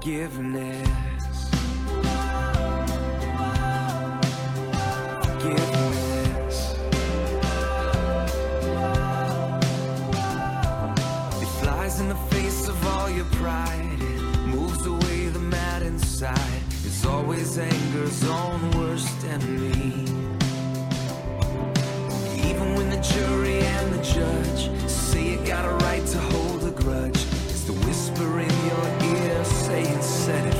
forgiveness. Forgiveness. It flies in the face of all your pride. It moves away the mad inside. It's always anger's own worst enemy. Even when the jury and the judge say you got a right to set it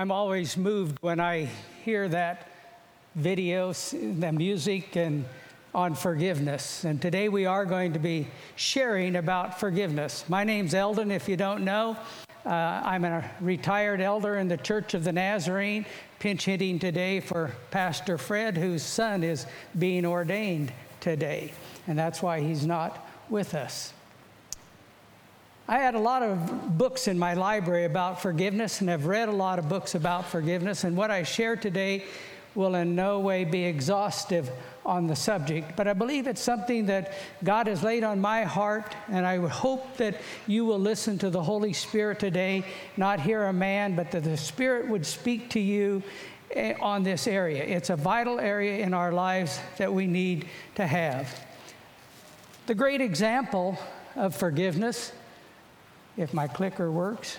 I'm always moved when I hear that video, the music, and on forgiveness. And today we are going to be sharing about forgiveness. My name's Eldon, if you don't know. Uh, I'm a retired elder in the Church of the Nazarene, pinch hitting today for Pastor Fred, whose son is being ordained today. And that's why he's not with us. I had a lot of books in my library about forgiveness and have read a lot of books about forgiveness. And what I share today will in no way be exhaustive on the subject, but I believe it's something that God has laid on my heart. And I hope that you will listen to the Holy Spirit today, not hear a man, but that the Spirit would speak to you eh, on this area. It's a vital area in our lives that we need to have. The great example of forgiveness if my clicker works.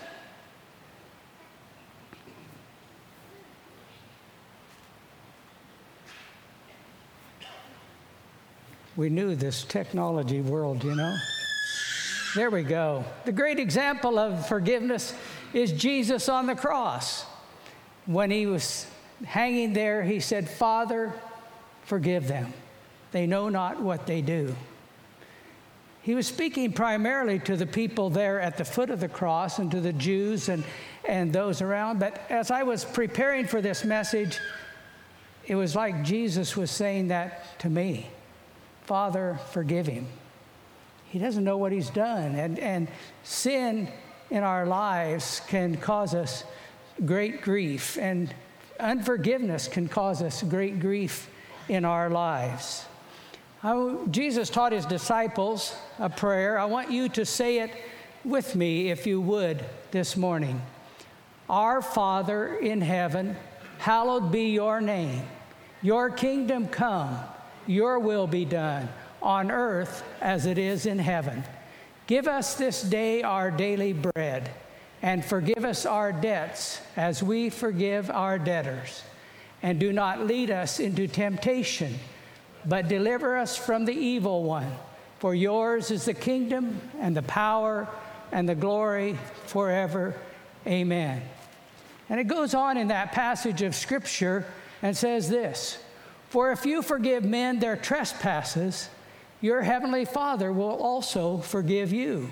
We knew this technology world, you know. There we go. The great example of forgiveness is Jesus on the cross. When he was hanging there, he said, Father, forgive them. They know not what they do. He was speaking primarily to the people there at the foot of the cross and to the Jews and, and those around. But as I was preparing for this message, it was like Jesus was saying that to me Father, forgive him. He doesn't know what he's done. And, and sin in our lives can cause us great grief, and unforgiveness can cause us great grief in our lives. Jesus taught his disciples a prayer. I want you to say it with me, if you would, this morning. Our Father in heaven, hallowed be your name. Your kingdom come, your will be done, on earth as it is in heaven. Give us this day our daily bread, and forgive us our debts as we forgive our debtors. And do not lead us into temptation but deliver us from the evil one. For yours is the kingdom and the power and the glory forever. Amen. And it goes on in that passage of Scripture and says this For if you forgive men their trespasses, your heavenly Father will also forgive you.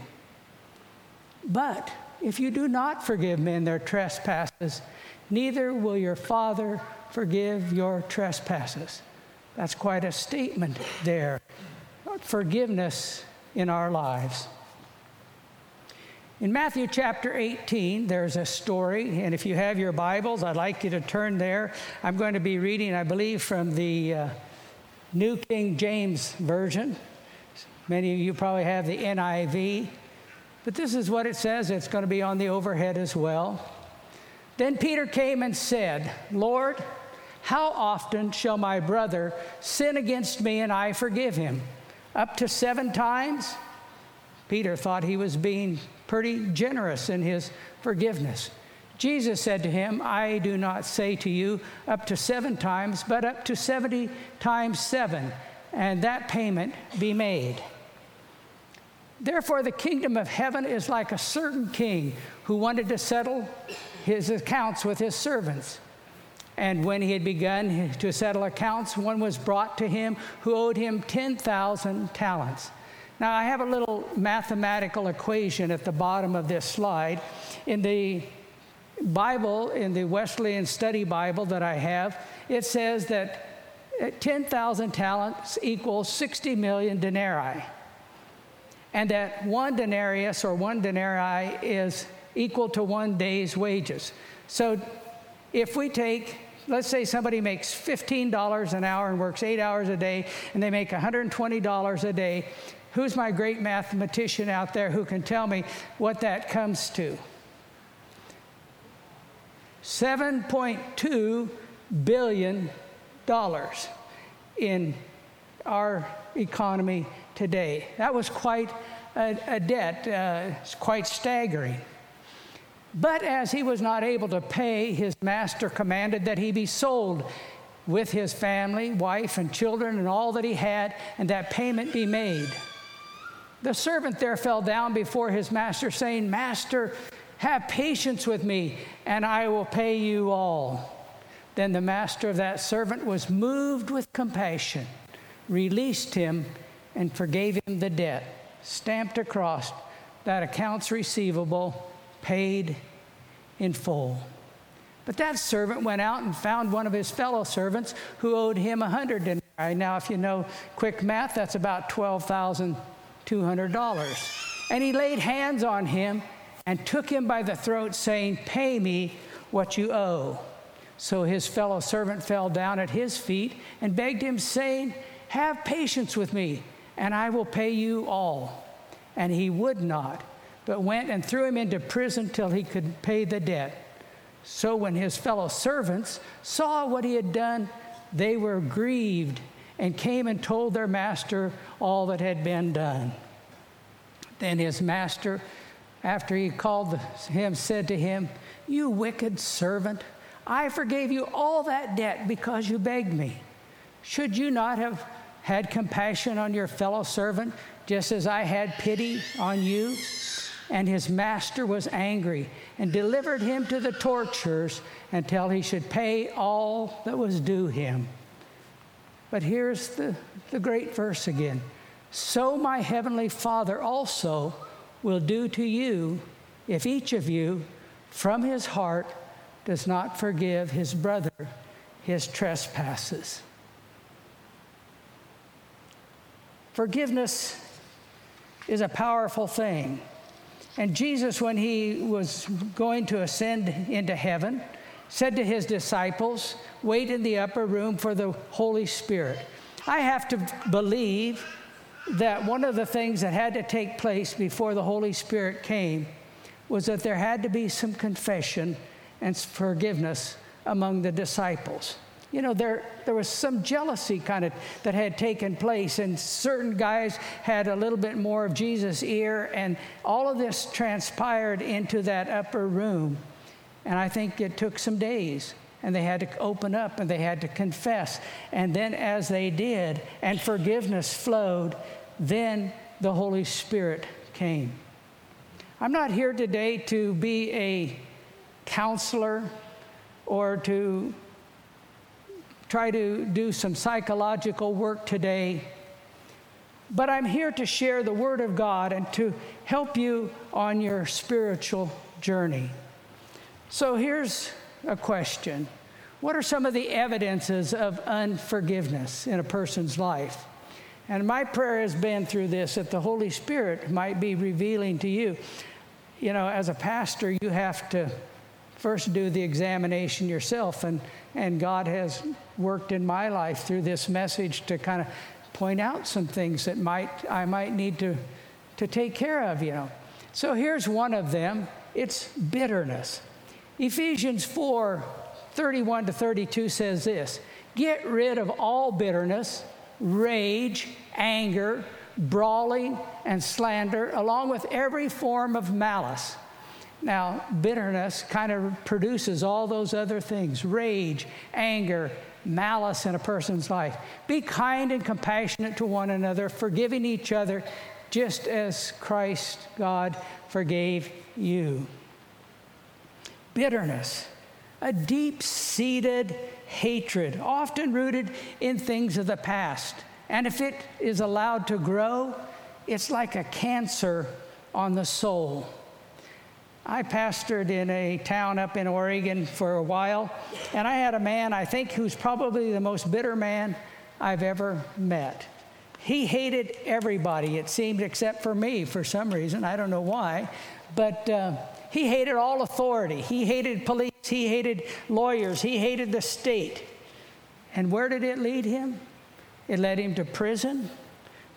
But if you do not forgive men their trespasses, neither will your Father forgive your trespasses. That's quite a statement there. Forgiveness in our lives. In Matthew chapter 18, there's a story, and if you have your Bibles, I'd like you to turn there. I'm going to be reading, I believe, from the uh, New King James Version. Many of you probably have the NIV, but this is what it says. It's going to be on the overhead as well. Then Peter came and said, Lord, how often shall my brother sin against me and I forgive him? Up to seven times? Peter thought he was being pretty generous in his forgiveness. Jesus said to him, I do not say to you up to seven times, but up to 70 times seven, and that payment be made. Therefore, the kingdom of heaven is like a certain king who wanted to settle his accounts with his servants. And when he had begun to settle accounts, one was brought to him who owed him 10,000 talents. Now, I have a little mathematical equation at the bottom of this slide. In the Bible, in the Wesleyan Study Bible that I have, it says that uh, 10,000 talents equals 60 million denarii. And that one denarius or one denarii is equal to one day's wages. So if we take let's say somebody makes $15 an hour and works eight hours a day, and they make $120 a day. Who's my great mathematician out there who can tell me what that comes to? $7.2 billion in our economy today. That was quite a, a debt, uh, it's quite staggering. But as he was not able to pay, his master commanded that he be sold with his family, wife, and children, and all that he had, and that payment be made. The servant there fell down before his master, saying, Master, have patience with me, and I will pay you all. Then the master of that servant was moved with compassion, released him, and forgave him the debt, stamped across that accounts receivable paid in full. But that servant went out and found one of his fellow servants who owed him a hundred denarii. Now, if you know quick math, that's about $12,200. And he laid hands on him and took him by the throat, saying, Pay me what you owe. So his fellow servant fell down at his feet and begged him, saying, Have patience with me, and I will pay you all. And he would not but went and threw him into prison till he could pay the debt. So when his fellow servants saw what he had done, they were grieved and came and told their master all that had been done. Then his master, after he called him, said to him, You wicked servant, I forgave you all that debt because you begged me. Should you not have had compassion on your fellow servant, just as I had pity on you? And his master was angry and delivered him to the torturers until he should pay all that was due him. But here's the, the great verse again. So my heavenly Father also will do to you if each of you from his heart does not forgive his brother his trespasses. Forgiveness is a powerful thing. And Jesus, when he was going to ascend into heaven, said to his disciples, Wait in the upper room for the Holy Spirit. I have to believe that one of the things that had to take place before the Holy Spirit came was that there had to be some confession and forgiveness among the disciples. You know, there, there was some jealousy kind of that had taken place, and certain guys had a little bit more of Jesus' ear, and all of this transpired into that upper room. And I think it took some days, and they had to open up and they had to confess. And then, as they did, and forgiveness flowed, then the Holy Spirit came. I'm not here today to be a counselor or to try to do some psychological work today, but I'm here to share the Word of God and to help you on your spiritual journey. So here's a question What are some of the evidences of unforgiveness in a person's life? And my prayer has been through this that the Holy Spirit might be revealing to you. You know, as a pastor, you have to first do the examination yourself. And, and God has worked in my life through this message to kind of point out some things that might I might need to, to take care of, you know. So here's one of them. It's bitterness. Ephesians 4, 31 to 32 says this Get rid of all bitterness, rage, anger, brawling, and slander, along with every form of malice. Now, bitterness kind of produces all those other things rage, anger, malice in a person's life. Be kind and compassionate to one another, forgiving each other, just as Christ, God, forgave you. Bitterness, a deep seated hatred, often rooted in things of the past. And if it is allowed to grow, it's like a cancer on the soul. I pastored in a town up in Oregon for a while, and I had a man, I think, who's probably the most bitter man I've ever met. He hated everybody, it seemed, except for me for some reason. I don't know why. But uh, he hated all authority. He hated police. He hated lawyers. He hated the state. And where did it lead him? It led him to prison,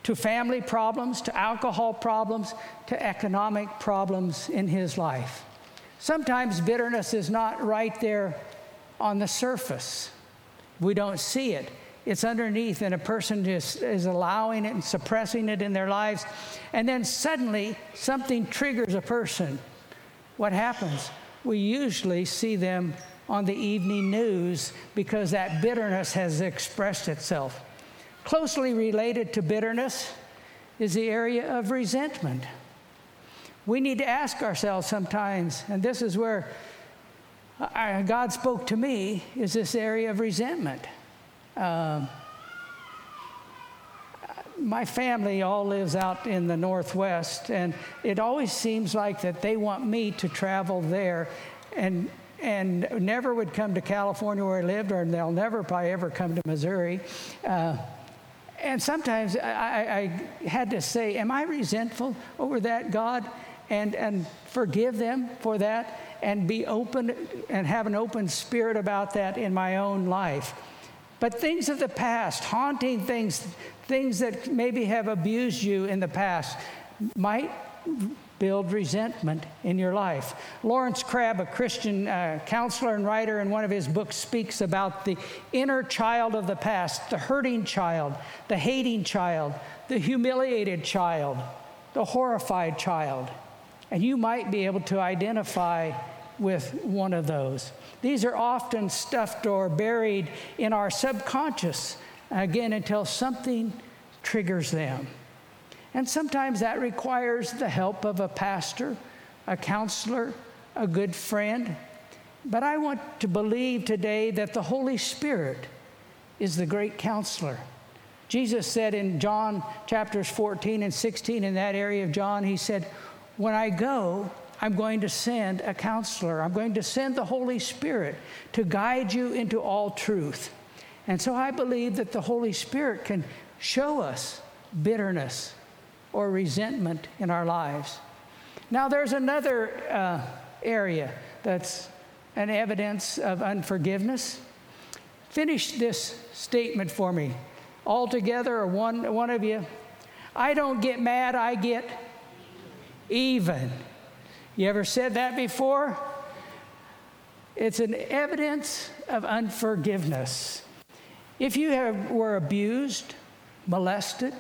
to family problems, to alcohol problems, to economic problems in his life. Sometimes bitterness is not right there on the surface. We don't see it. It's underneath, and a person just is allowing it and suppressing it in their lives. And then suddenly something triggers a person. What happens? We usually see them on the evening news because that bitterness has expressed itself. Closely related to bitterness is the area of resentment. We need to ask ourselves sometimes, and this is where I, God spoke to me, is this area of resentment. Um, my family all lives out in the northwest and it always seems like that they want me to travel there and and never would come to california where i lived or they'll never probably ever come to missouri uh, and sometimes I, I, had to say, Am I resentful over that, God? And, and forgive them for that and be open and have an open spirit about that in my own life. But things of the past, haunting things, things that maybe have abused you in the past, might build resentment in your life. Lawrence Crabb, a Christian uh, counselor and writer, in one of his books speaks about the inner child of the past, the hurting child, the hating child, the humiliated child, the horrified child. And you might be able to identify with one of those. These are often stuffed or buried in our subconscious again until something triggers them. And sometimes that requires the help of a pastor, a counselor, a good friend. But I want to believe today that the Holy Spirit is the great counselor. Jesus said in John chapters 14 and 16, in that area of John, he said, When I go, I'm going to send a counselor. I'm going to send the Holy Spirit to guide you into all truth. And so I believe that the Holy Spirit can show us bitterness or resentment in our lives. Now, there's another uh, area that's an evidence of unforgiveness. Finish this statement for me. All together, or one, one of you. I don't get mad, I get even. You ever said that before? It's an evidence of unforgiveness. If you have, were abused, molested,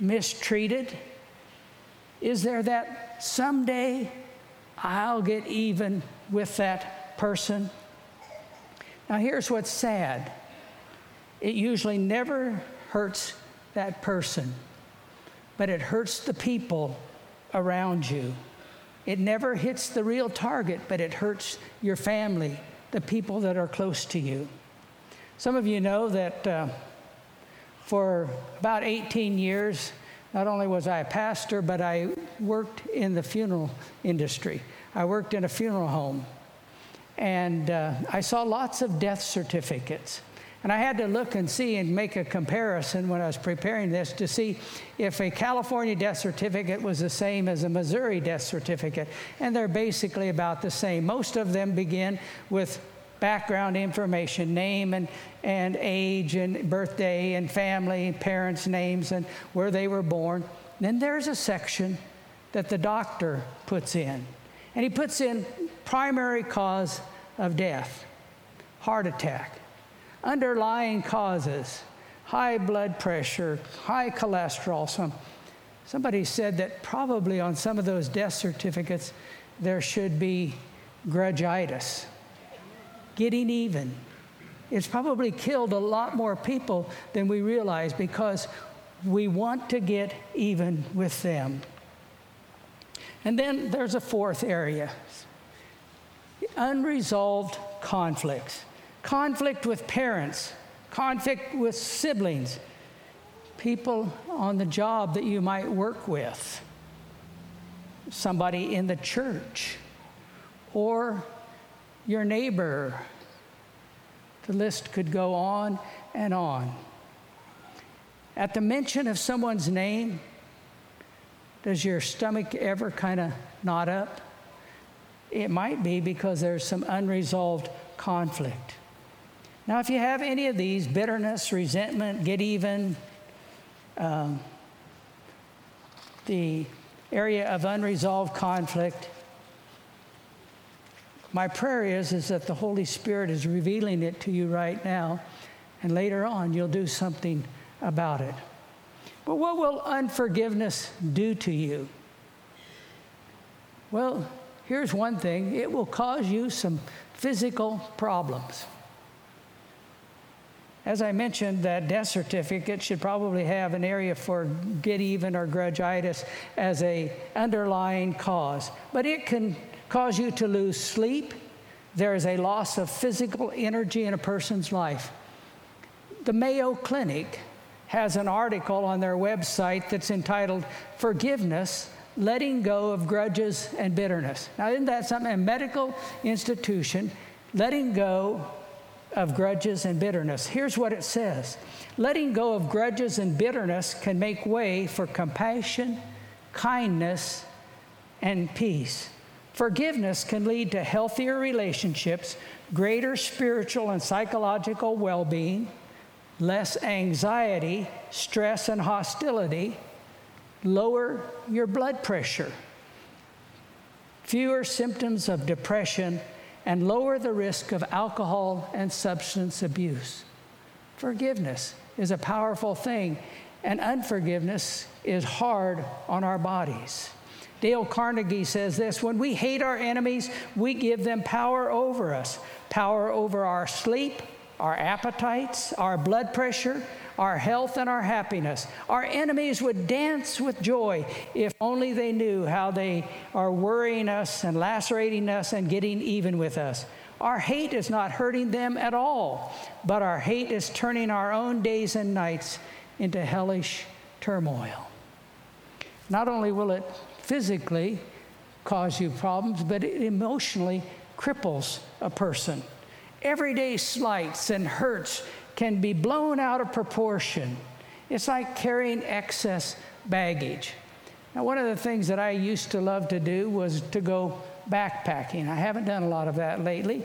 mistreated, is there that someday I'll get even with that person? Now, here's what's sad it usually never hurts that person, but it hurts the people around you. It never hits the real target, but it hurts your family, the people that are close to you. Some of you know that uh, for about 18 years, not only was I a pastor, but I worked in the funeral industry. I worked in a funeral home. And uh, I saw lots of death certificates. And I had to look and see and make a comparison when I was preparing this to see if a California death certificate was the same as a Missouri death certificate. And they're basically about the same. Most of them begin with background information name and, and age and birthday and family, parents' names, and where they were born. Then there's a section that the doctor puts in. And he puts in primary cause of death, heart attack, underlying causes, high blood pressure, high cholesterol. Some, somebody said that probably on some of those death certificates there should be grudgitis, getting even. It's probably killed a lot more people than we realize because we want to get even with them. And then there's a fourth area unresolved conflicts conflict with parents, conflict with siblings, people on the job that you might work with, somebody in the church, or your neighbor. The list could go on and on. At the mention of someone's name, does your stomach ever kind of knot up? It might be because there's some unresolved conflict. Now, if you have any of these bitterness, resentment, get even, um, the area of unresolved conflict, my prayer is, is that the Holy Spirit is revealing it to you right now, and later on you'll do something about it. But what will unforgiveness do to you? Well, here's one thing it will cause you some physical problems. As I mentioned, that death certificate should probably have an area for get even or grudgitis as a underlying cause. But it can cause you to lose sleep. There is a loss of physical energy in a person's life. The Mayo Clinic has an article on their website that's entitled Forgiveness Letting Go of Grudges and Bitterness. Now, isn't that something? A medical institution letting go of grudges and bitterness. Here's what it says Letting go of grudges and bitterness can make way for compassion, kindness, and peace. Forgiveness can lead to healthier relationships, greater spiritual and psychological well being, less anxiety, stress, and hostility, lower your blood pressure, fewer symptoms of depression and lower the risk of alcohol and substance abuse. Forgiveness is a powerful thing, and unforgiveness is hard on our bodies. Dale Carnegie says this when we hate our enemies, we give them power over us power over our sleep, our appetites, our blood pressure, our health, and our happiness. Our enemies would dance with joy if only they knew how they are worrying us and lacerating us and getting even with us. Our hate is not hurting them at all, but our hate is turning our own days and nights into hellish turmoil. Not only will it physically cause you problems, but it emotionally cripples a person. Everyday slights and hurts can be blown out of proportion. It's like carrying excess baggage. Now, one of the things that I used to love to do was to go backpacking. I haven't done a lot of that lately.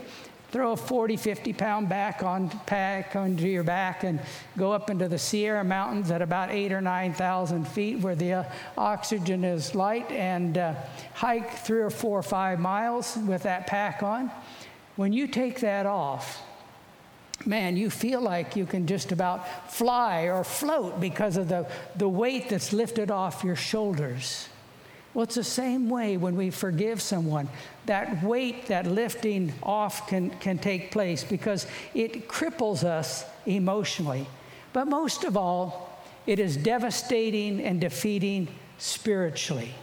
Throw a 40, 50 pound back on pack onto your back and go up into the Sierra Mountains at about eight or 9,000 feet where the uh, oxygen is light and uh, hike three or four or five miles with that pack on. When you take that off, man, you feel like you can just about fly or float because of the, the weight that's lifted off your shoulders. Well, it's the same way when we forgive someone. That weight, that lifting off can, can take place because it cripples us emotionally. But most of all, it is devastating and defeating spiritually.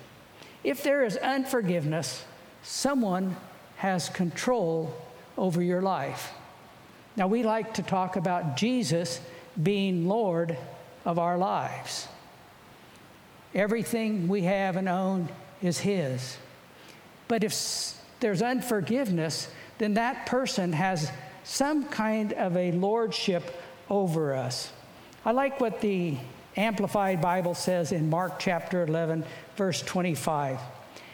If there is unforgiveness, someone has control over your life. Now, we like to talk about Jesus being Lord of our lives. Everything we have and own is His. But if there's unforgiveness, then that person has some kind of a lordship over us. I like what the Amplified Bible says in Mark chapter 11, verse 25.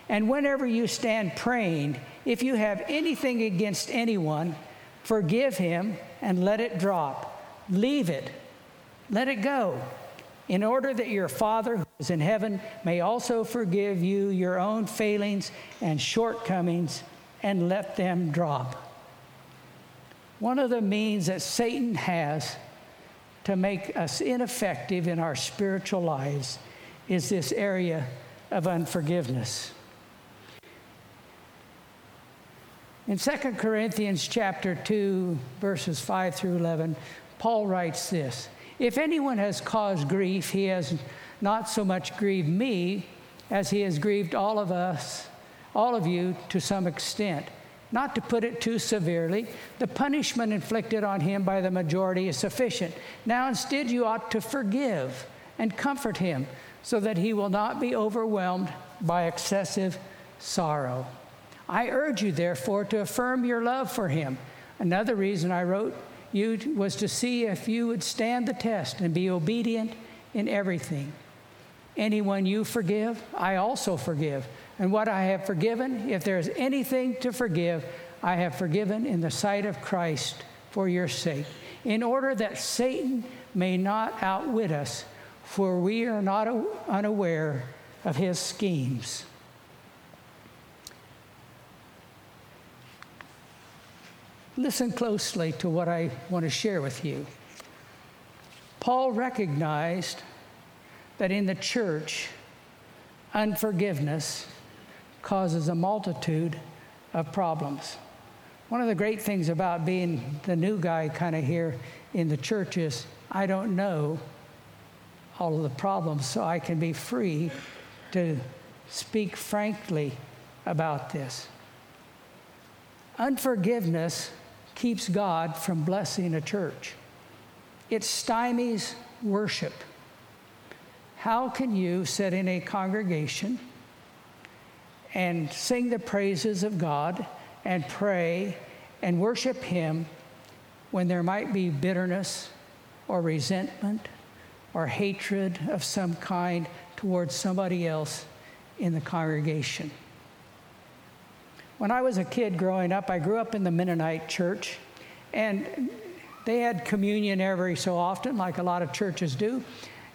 And whenever you stand praying, if you have anything against anyone, forgive him and let it drop. Leave it. Let it go in order that your Father who is in heaven may also forgive you your own failings and shortcomings and let them drop. One of the means that Satan has to make us ineffective in our spiritual lives is this area of unforgiveness. In 2 Corinthians chapter 2 verses 5 through 11, Paul writes this: if anyone has caused grief, he has not so much grieved me as he has grieved all of us, all of you to some extent. Not to put it too severely, the punishment inflicted on him by the majority is sufficient. Now, instead, you ought to forgive and comfort him so that he will not be overwhelmed by excessive sorrow. I urge you, therefore, to affirm your love for him. Another reason I wrote you was to see if you would stand the test and be obedient in everything. Anyone you forgive, I also forgive. And what I have forgiven, if there is anything to forgive, I have forgiven in the sight of Christ for your sake, in order that Satan may not outwit us, for we are not unaware of his schemes. Listen closely to what I want to share with you. Paul recognized that in the church, unforgiveness causes a multitude of problems. One of the great things about being the new guy kind of here in the church is I don't know all of the problems, so I can be free to speak frankly about this. Unforgiveness keeps God from blessing a church. It stymies worship. How can you sit in a congregation and sing the praises of God and pray and worship Him when there might be bitterness or resentment or hatred of some kind towards somebody else in the congregation? When I was a kid growing up, I grew up in the Mennonite church, and they had communion every so often, like a lot of churches do.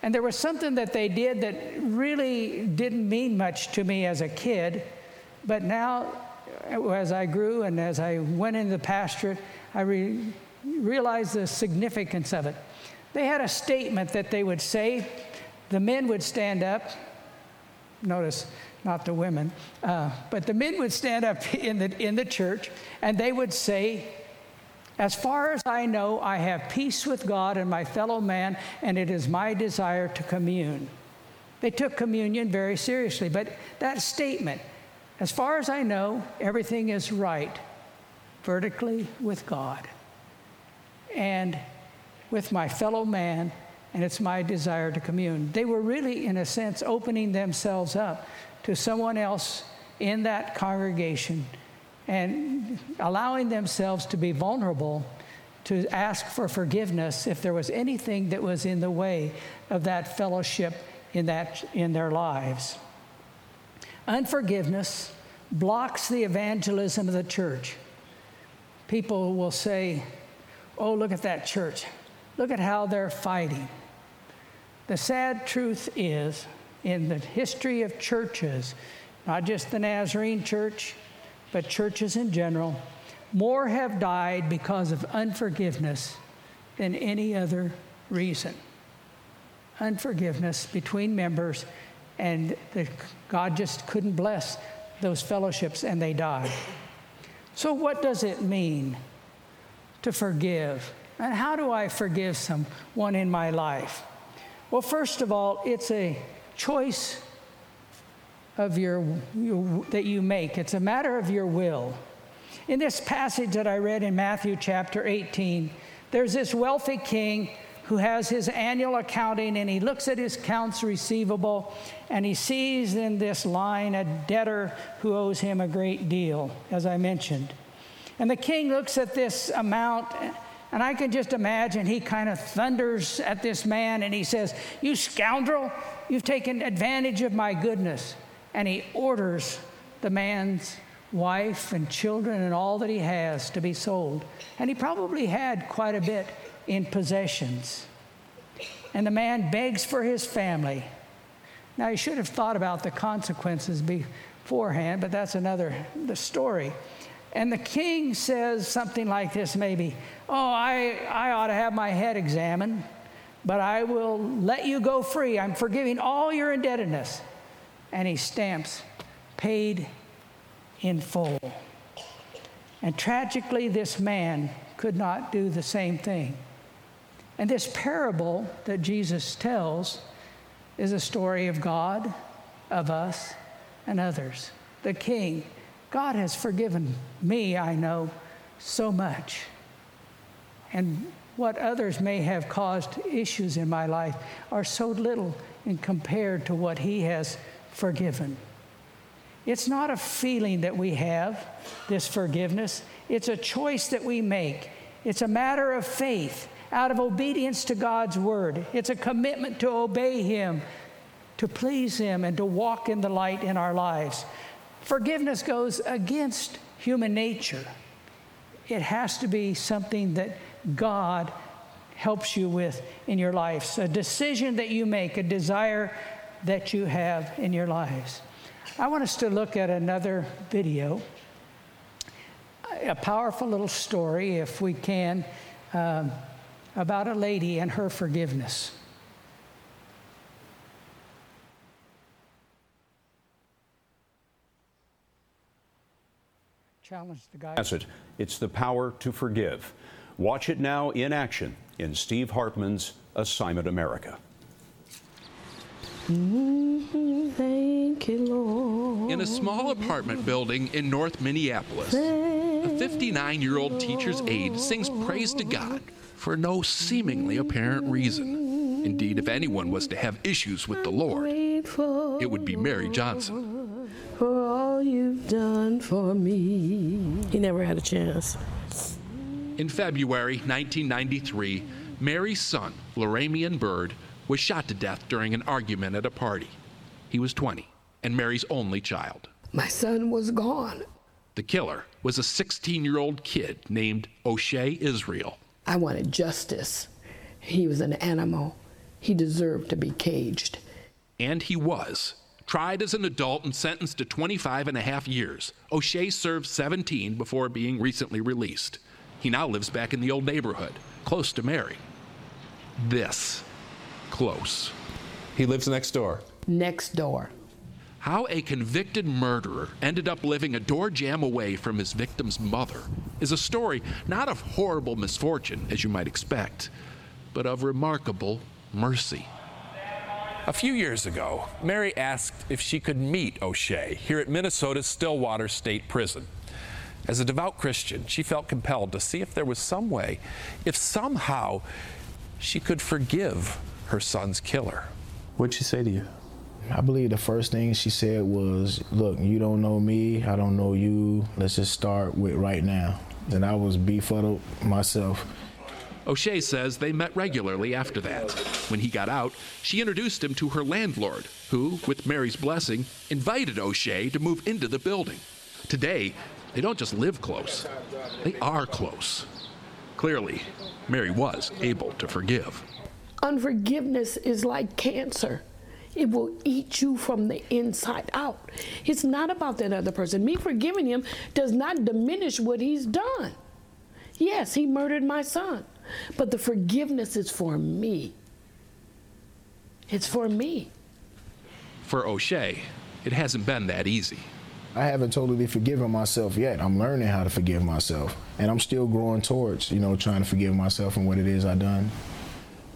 And there was something that they did that really didn't mean much to me as a kid, but now, uh, as I grew and as I went into the pastorate, I re- realized the significance of it. They had a statement that they would say, the men would stand up. Notice, not the women, uh, but the men would stand up in the, in the church and they would say, As far as I know, I have peace with God and my fellow man, and it is my desire to commune. They took communion very seriously, but that statement, as far as I know, everything is right vertically with God and with my fellow man, and it's my desire to commune. They were really, in a sense, opening themselves up to someone else in that congregation and allowing themselves to be vulnerable to ask for forgiveness if there was anything that was in the way of that fellowship in, that, in their lives. Unforgiveness blocks the evangelism of the church. People will say, Oh, look at that church. Look at how they're fighting. The sad truth is, in the history of churches, not just the Nazarene church, but churches in general, more have died because of unforgiveness than any other reason. Unforgiveness between members, and the, God just couldn't bless those fellowships and they died. So, what does it mean to forgive? And how do I forgive someone in my life? Well, first of all, it's a choice of your, your, that you make. It's a matter of your will. In this passage that I read in Matthew chapter 18, there's this wealthy king who has his annual accounting and he looks at his accounts receivable and he sees in this line a debtor who owes him a great deal, as I mentioned. And the king looks at this amount and I can just imagine he kind of thunders at this man and he says, You scoundrel, you've taken advantage of my goodness. And he orders the man's wife and children and all that he has to be sold. And he probably had quite a bit in possessions. And the man begs for his family. Now, he should have thought about the consequences beforehand, but that's another the story. And the king says something like this maybe, Oh, I, I ought to have my head examined, but I will let you go free. I'm forgiving all your indebtedness. And he stamps, paid in full. And tragically, this man could not do the same thing. And this parable that Jesus tells is a story of God, of us, and others. The king. God has forgiven me, I know, so much. And what others may have caused issues in my life are so little in compared to what he has forgiven. It's not a feeling that we have, this forgiveness. It's a choice that we make. It's a matter of faith out of obedience to God's word. It's a commitment to obey Him, to please Him, and to walk in the light in our lives. Forgiveness goes against human nature. It has to be something that God helps you with in your lives, a decision that you make, a desire that you have in your lives. I want us to look at another video, a powerful little story, if we can, um, about a lady and her forgiveness. Challenge the guy. It's the power to forgive. Watch it now in action in Steve Hartman's Assignment America. Mm-hmm. Thank you, Lord. In a small apartment building in North Minneapolis, a 59 year old teacher's aide sings praise to God for no seemingly apparent reason. Indeed, if anyone was to have issues with the Lord, it would be Mary Johnson. For all you've done for me. He never had a chance. In February 1993, Mary's son, Laramiun Byrd, was shot to death during an argument at a party. He was 20 and Mary's only child. My son was gone. The killer was a 16 year old kid named O'Shea Israel. I wanted justice. He was an animal. He deserved to be caged. And he was. Tried as an adult and sentenced to 25 and a half years, O'Shea served 17 before being recently released. He now lives back in the old neighborhood, close to Mary. This close. He lives next door. Next door. How a convicted murderer ended up living a door jam away from his victim's mother is a story not of horrible misfortune, as you might expect, but of remarkable mercy. A few years ago, Mary asked if she could meet O'Shea here at Minnesota's Stillwater State Prison. As a devout Christian, she felt compelled to see if there was some way, if somehow she could forgive her son's killer. What'd she say to you? I believe the first thing she said was, Look, you don't know me, I don't know you. Let's just start with right now. And I was befuddled myself. O'Shea says they met regularly after that. When he got out, she introduced him to her landlord, who, with Mary's blessing, invited O'Shea to move into the building. Today, they don't just live close, they are close. Clearly, Mary was able to forgive. Unforgiveness is like cancer. It will eat you from the inside out. It's not about that other person. Me forgiving him does not diminish what he's done. Yes, he murdered my son, but the forgiveness is for me. It's for me. For O'Shea, it hasn't been that easy. I haven't totally forgiven myself yet. I'm learning how to forgive myself. And I'm still growing towards, you know, trying to forgive myself and what it is I've done.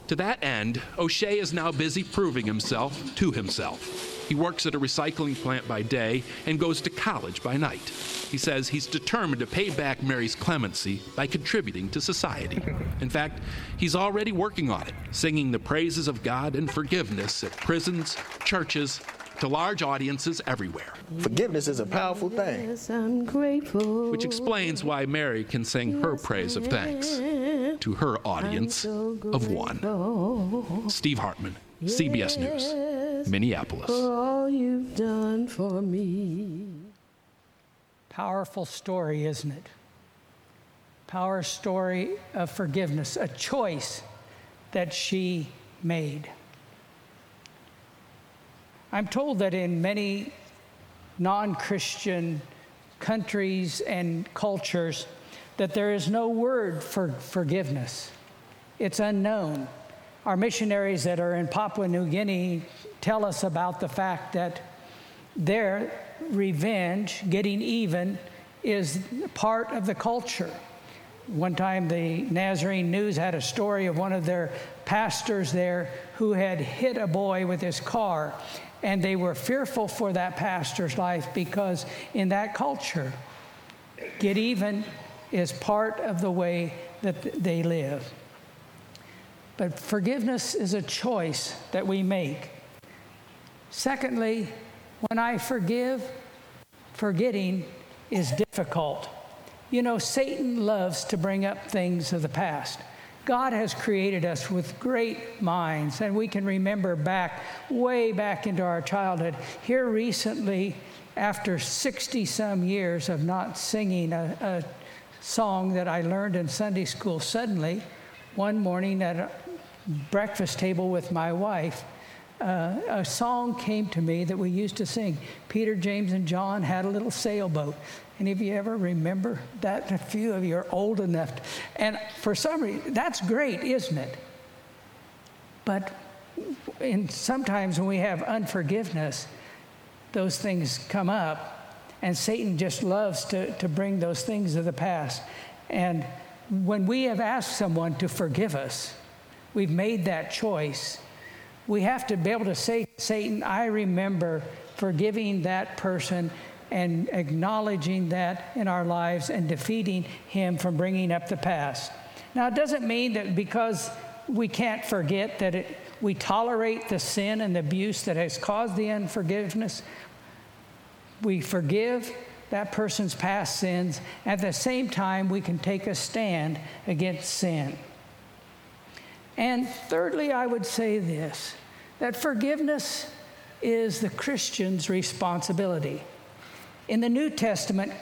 To that end, O'Shea is now busy proving himself to himself. He works at a recycling plant by day and goes to college by night. He says he's determined to pay back Mary's clemency by contributing to society. In fact, he's already working on it, singing the praises of God and forgiveness at prisons, churches, to large audiences everywhere. Forgiveness is a powerful thing. Yes, I'm grateful. Which explains why Mary can sing her praise of thanks to her audience of one. Steve Hartman, CBS News, Minneapolis. For all you've done for me. Powerful story, isn't it? Power story of forgiveness, a choice that she made. I'm told that in many non Christian countries and cultures, that there is no word for forgiveness. It's unknown. Our missionaries that are in Papua New Guinea tell us about the fact that their revenge, getting even, is part of the culture. One time, the Nazarene News had a story of one of their pastors there who had hit a boy with his car, and they were fearful for that pastor's life because in that culture, get even is part of the way that they live. But forgiveness is a choice that we make. Secondly, when I forgive, forgetting is difficult. You know, Satan loves to bring up things of the past. God has created us with great minds, and we can remember back, way back into our childhood. Here recently, after 60 some years of not singing a, a song that I learned in Sunday school, suddenly, one morning at a breakfast table with my wife, uh, a song came to me that we used to sing. Peter, James, and John had a little sailboat. Any of you ever remember that? A few of you are old enough. And for some reason, that's great, isn't it? But in, sometimes when we have unforgiveness, those things come up, and Satan just loves to, to bring those things of the past. And when we have asked someone to forgive us, we've made that choice. We have to be able to say, Satan, I remember forgiving that person and acknowledging that in our lives and defeating him from bringing up the past. Now, it doesn't mean that because we can't forget that it, we tolerate the sin and the abuse that has caused the unforgiveness. We forgive that person's past sins. At the same time, we can take a stand against sin. And thirdly, I would say this that forgiveness is the Christian's responsibility. In the New Testament,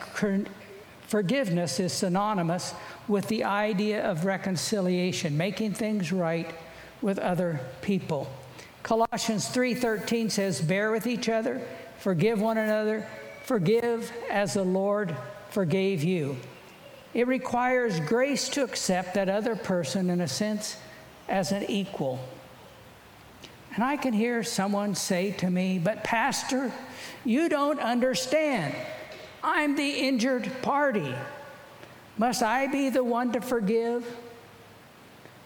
forgiveness is synonymous with the idea of reconciliation, making things right with other people. Colossians 3:13 says, "Bear with each other, forgive one another, forgive as the Lord forgave you." It requires grace to accept that other person in a sense as an equal. And I can hear someone say to me, But, Pastor, you don't understand. I'm the injured party. Must I be the one to forgive?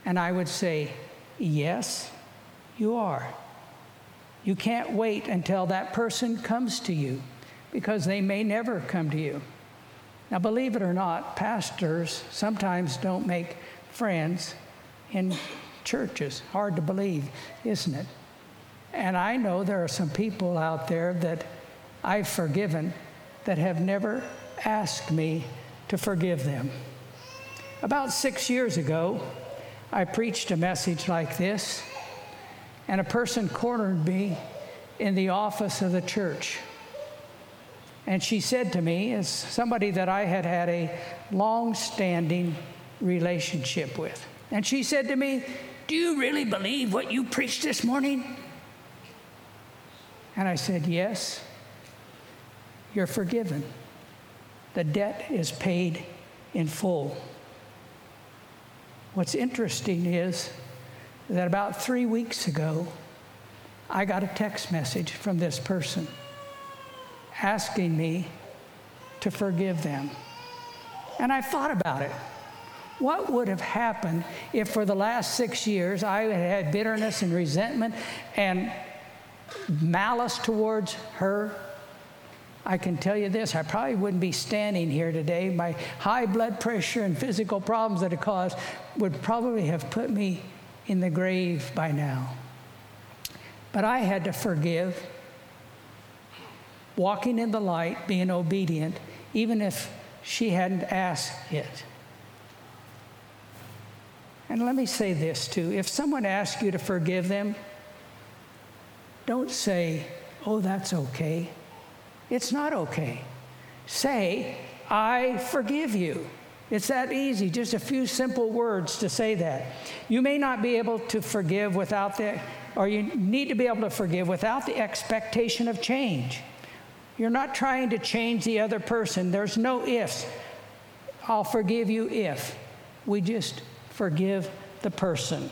And I would say, Yes, you are. You can't wait until that person comes to you because they may never come to you. Now, believe it or not, pastors sometimes don't make friends in churches. Hard to believe, isn't it? And I know there are some people out there that I've forgiven that have never asked me to forgive them. About six years ago, I preached a message like this, and a person cornered me in the office of the church. And she said to me, as somebody that I had had a long standing relationship with, and she said to me, Do you really believe what you preached this morning? And I said, Yes, you're forgiven. The debt is paid in full. What's interesting is that about three weeks ago, I got a text message from this person asking me to forgive them. And I thought about it. What would have happened if for the last six years I had had bitterness and resentment and malice towards her? I can tell you this, I probably wouldn't be standing here today. My high blood pressure and physical problems that it caused would probably have put me in the grave by now. But I had to forgive, walking in the light, being obedient, even if she hadn't asked it. And let me say this too if someone asks you to forgive them, don't say, oh, that's okay. It's not okay. Say, I forgive you. It's that easy, just a few simple words to say that. You may not be able to forgive without the, or you need to be able to forgive without the expectation of change. You're not trying to change the other person. There's no ifs. I'll forgive you if. We just forgive the person.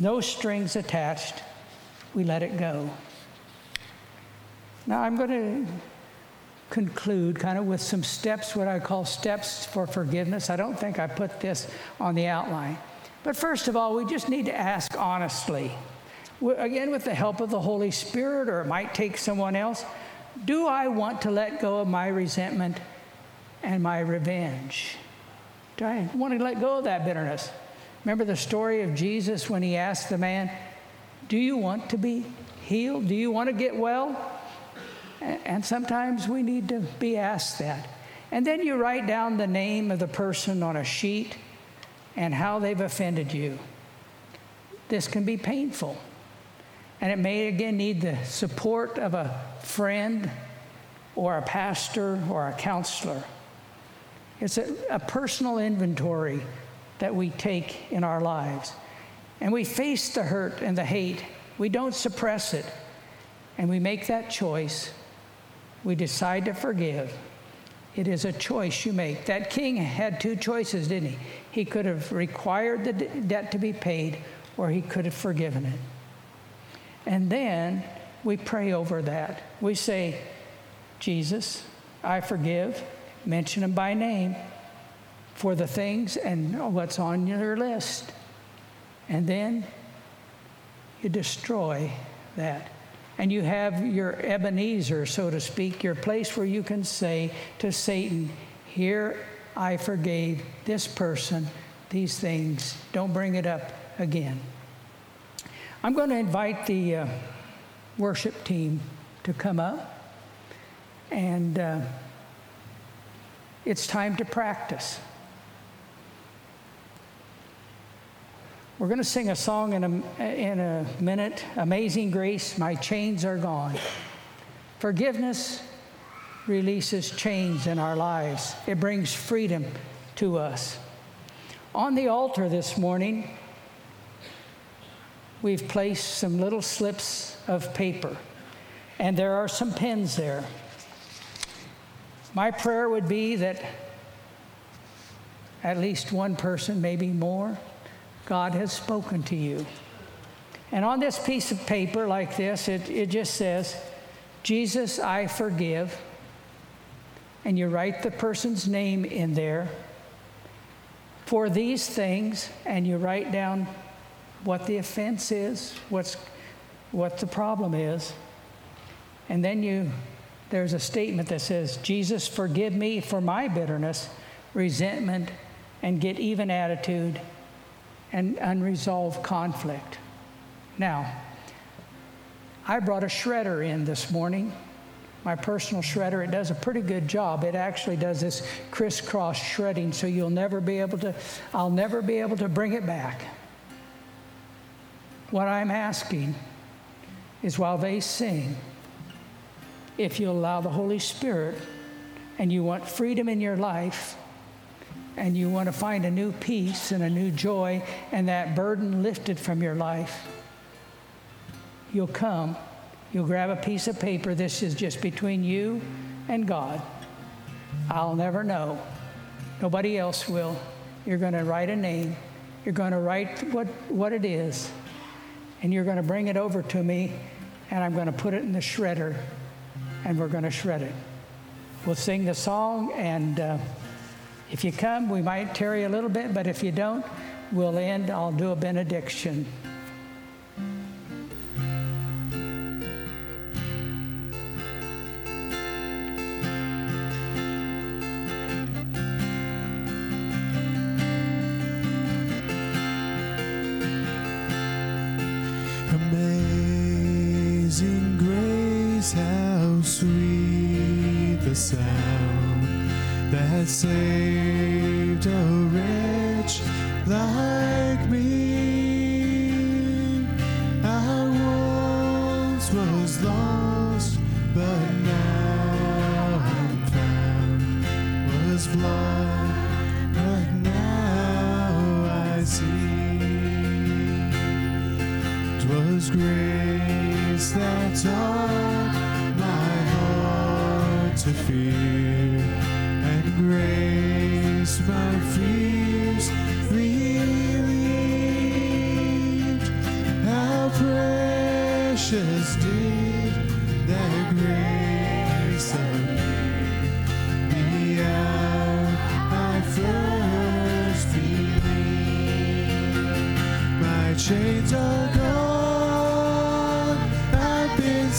No strings attached. We let it go. Now I'm going to conclude kind of with some steps, what I call steps for forgiveness. I don't think I put this on the outline. But first of all, we just need to ask honestly. Again, with the help of the Holy Spirit, or it might take someone else, do I want to let go of my resentment and my revenge? Do I want to let go of that bitterness? Remember the story of Jesus when he asked the man, Do you want to be healed? Do you want to get well? And sometimes we need to be asked that. And then you write down the name of the person on a sheet and how they've offended you. This can be painful. And it may again need the support of a friend or a pastor or a counselor. It's a, a personal inventory that we take in our lives. And we face the hurt and the hate. We don't suppress it. And we make that choice we decide to forgive, it is a choice you make. That king had two choices, didn't he? He could have required the debt to be paid, or he could have forgiven it. And then we pray over that. We say, Jesus, I forgive, mention him by name for the things and what's on your list. And then you destroy that and you have your Ebenezer, so to speak, your place where you can say to Satan, Here I forgave this person these things. Don't bring it up again. I'm going to invite the uh, worship team to come up, and uh, it's time to practice. We're going to sing a song in a, in a minute Amazing Grace, My Chains Are Gone. Forgiveness releases chains in our lives, it brings freedom to us. On the altar this morning, we've placed some little slips of paper, and there are some pens there. My prayer would be that at least one person, maybe more, God has spoken to you. And on this piece of paper, like this, it, it just says, Jesus, I forgive. And you write the person's name in there for these things, and you write down what the offense is, what's, what the problem is. And then you, there's a statement that says, Jesus, forgive me for my bitterness, resentment, and get even attitude and unresolved conflict. Now, I brought a shredder in this morning, my personal shredder. It does a pretty good job. It actually does this crisscross shredding, so you'll never be able to, I'll never be able to bring it back. What I'm asking is while they sing, if you allow the Holy Spirit and you want freedom in your life, and you want to find a new peace and a new joy and that burden lifted from your life, you'll come, you'll grab a piece of paper. This is just between you and God. I'll never know. Nobody else will. You're going to write a name. You're going to write what, what it is. And you're going to bring it over to me, and I'm going to put it in the shredder, and we're going to shred it. We'll sing the song, and uh, if you come, we might tarry a little bit, but if you don't, we'll end. I'll do a benediction. 'Twas grace that taught my heart to fear, and grace my fears relieved. How precious did that grace appear the hour I first believed. My chains are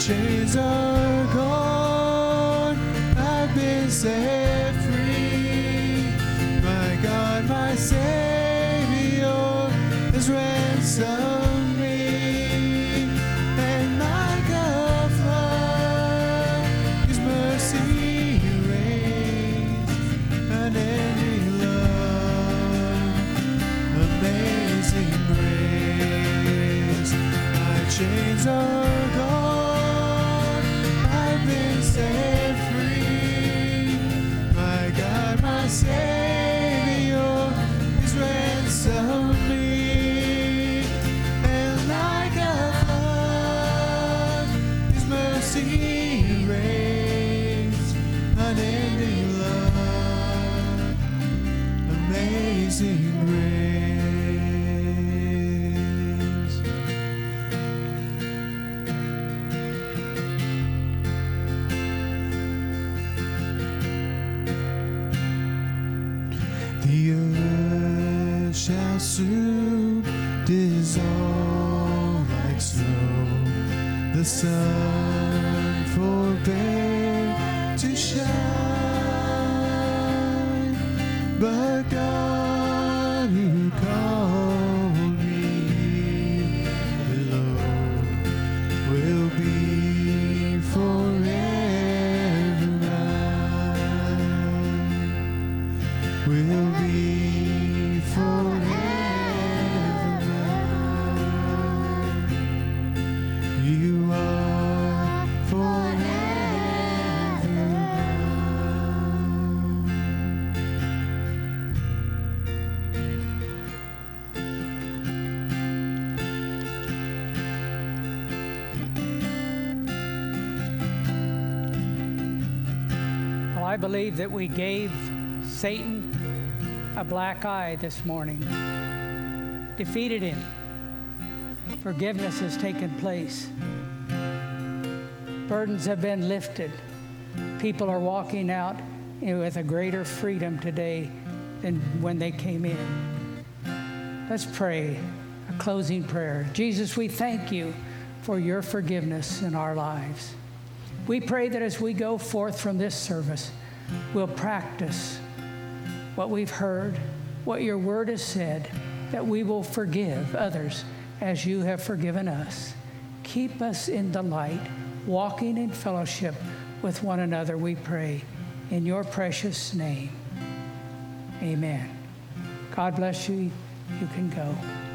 Chains are gone, I've been set free. My God, my Savior has ransomed me. And His mercy reigns, amazing grace. My chains are be believe that we gave Satan a black eye this morning, defeated him. Forgiveness has taken place. Burdens have been lifted. People are walking out with a greater freedom today than when they came in. Let's pray a closing prayer. Jesus, we thank you for your forgiveness in our lives. We pray that as we go forth from this service, we'll practice what we've heard, what your word has said, that we will forgive others as you have forgiven us. Keep us in the light, walking in fellowship with one another, we pray. In your precious name, amen. God bless you. You can go.